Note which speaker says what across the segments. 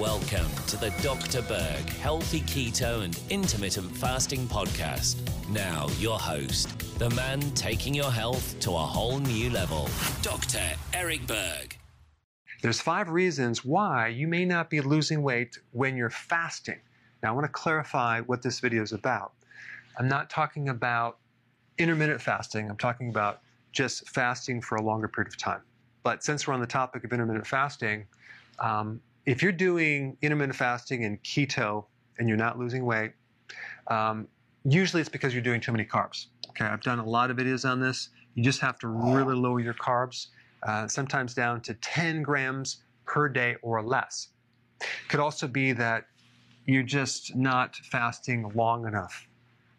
Speaker 1: Welcome to the Dr. Berg Healthy Keto and Intermittent Fasting Podcast. Now, your host, the man taking your health to a whole new level, Dr. Eric Berg.
Speaker 2: There's five reasons why you may not be losing weight when you're fasting. Now, I want to clarify what this video is about. I'm not talking about intermittent fasting, I'm talking about just fasting for a longer period of time. But since we're on the topic of intermittent fasting, um, if you're doing intermittent fasting and keto and you're not losing weight, um, usually it's because you're doing too many carbs. Okay, I've done a lot of videos on this. You just have to really lower your carbs, uh, sometimes down to 10 grams per day or less. Could also be that you're just not fasting long enough.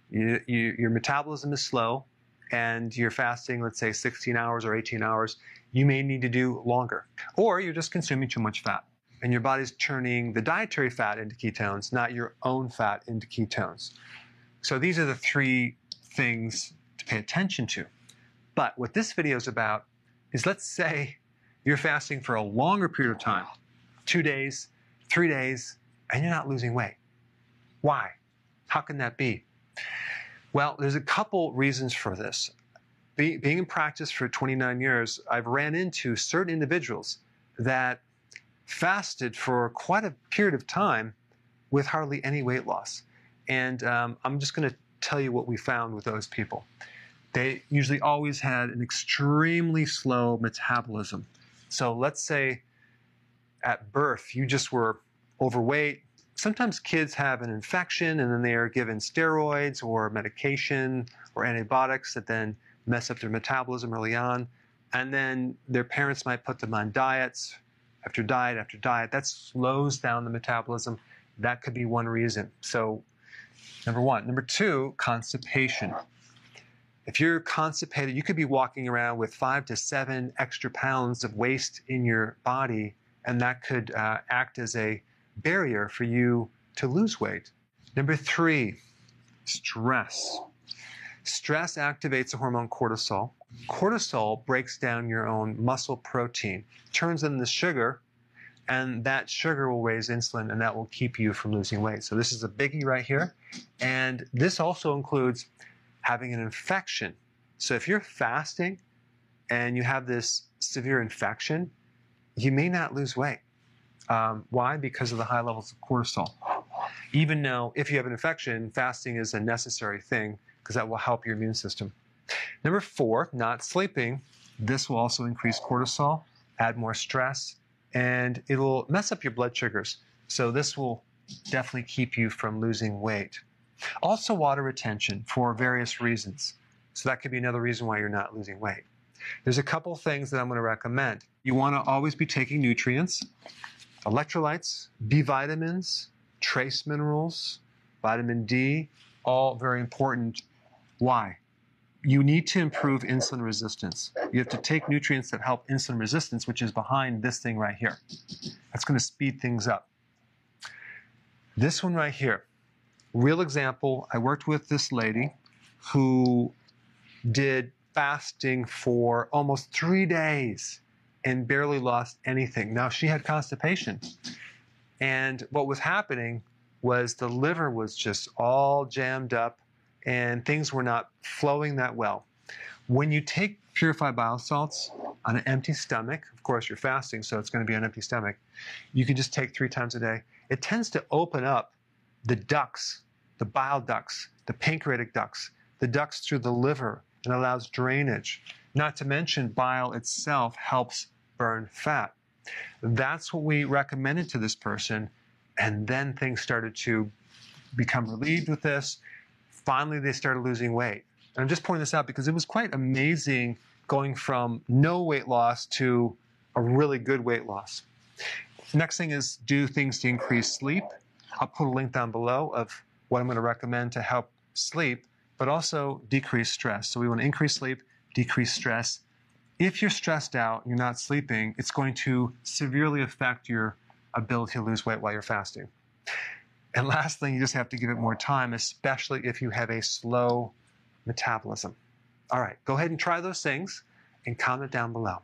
Speaker 2: You, you, your metabolism is slow, and you're fasting, let's say 16 hours or 18 hours. You may need to do longer, or you're just consuming too much fat and your body's turning the dietary fat into ketones, not your own fat into ketones. So these are the three things to pay attention to. But what this video is about is let's say you're fasting for a longer period of time, two days, three days, and you're not losing weight. Why? How can that be? Well, there's a couple reasons for this. Be, being in practice for 29 years, I've ran into certain individuals that fasted for quite a period of time with hardly any weight loss. And um, I'm just going to tell you what we found with those people. They usually always had an extremely slow metabolism. So let's say at birth you just were overweight. Sometimes kids have an infection and then they are given steroids or medication or antibiotics that then mess up their metabolism early on. And then their parents might put them on diets after diet after diet. That slows down the metabolism. That could be one reason. So, number one. Number two, constipation. If you're constipated, you could be walking around with five to seven extra pounds of waste in your body, and that could uh, act as a barrier for you to lose weight. Number three, stress. Stress activates the hormone cortisol. Cortisol breaks down your own muscle protein, turns into sugar, and that sugar will raise insulin and that will keep you from losing weight. So this is a biggie right here. And this also includes having an infection. So if you're fasting and you have this severe infection, you may not lose weight. Um, why? Because of the high levels of cortisol. Even though if you have an infection, fasting is a necessary thing because that will help your immune system. Number four, not sleeping. This will also increase cortisol, add more stress, and it will mess up your blood sugars. So this will definitely keep you from losing weight. Also, water retention for various reasons. So that could be another reason why you're not losing weight. There's a couple things that I'm going to recommend. You want to always be taking nutrients, electrolytes, B vitamins, trace minerals, vitamin D, all very important why? You need to improve insulin resistance. You have to take nutrients that help insulin resistance, which is behind this thing right here. That's going to speed things up. This one right here, real example. I worked with this lady who did fasting for almost three days and barely lost anything. Now, she had constipation. And what was happening was the liver was just all jammed up and things were not flowing that well. When you take purified bile salts on an empty stomach, of course you're fasting, so it's going to be an empty stomach, you can just take three times a day. It tends to open up the ducts, the bile ducts, the pancreatic ducts, the ducts through the liver, and allows drainage. Not to mention, bile itself helps burn fat. That's what we recommended to this person, and then things started to become relieved with this finally they started losing weight. And I'm just pointing this out because it was quite amazing going from no weight loss to a really good weight loss. Next thing is do things to increase sleep. I'll put a link down below of what I'm going to recommend to help sleep, but also decrease stress. So we want to increase sleep, decrease stress. If you're stressed out, you're not sleeping, it's going to severely affect your ability to lose weight while you're fasting. And lastly, you just have to give it more time, especially if you have a slow metabolism. All right, go ahead and try those things and comment down below.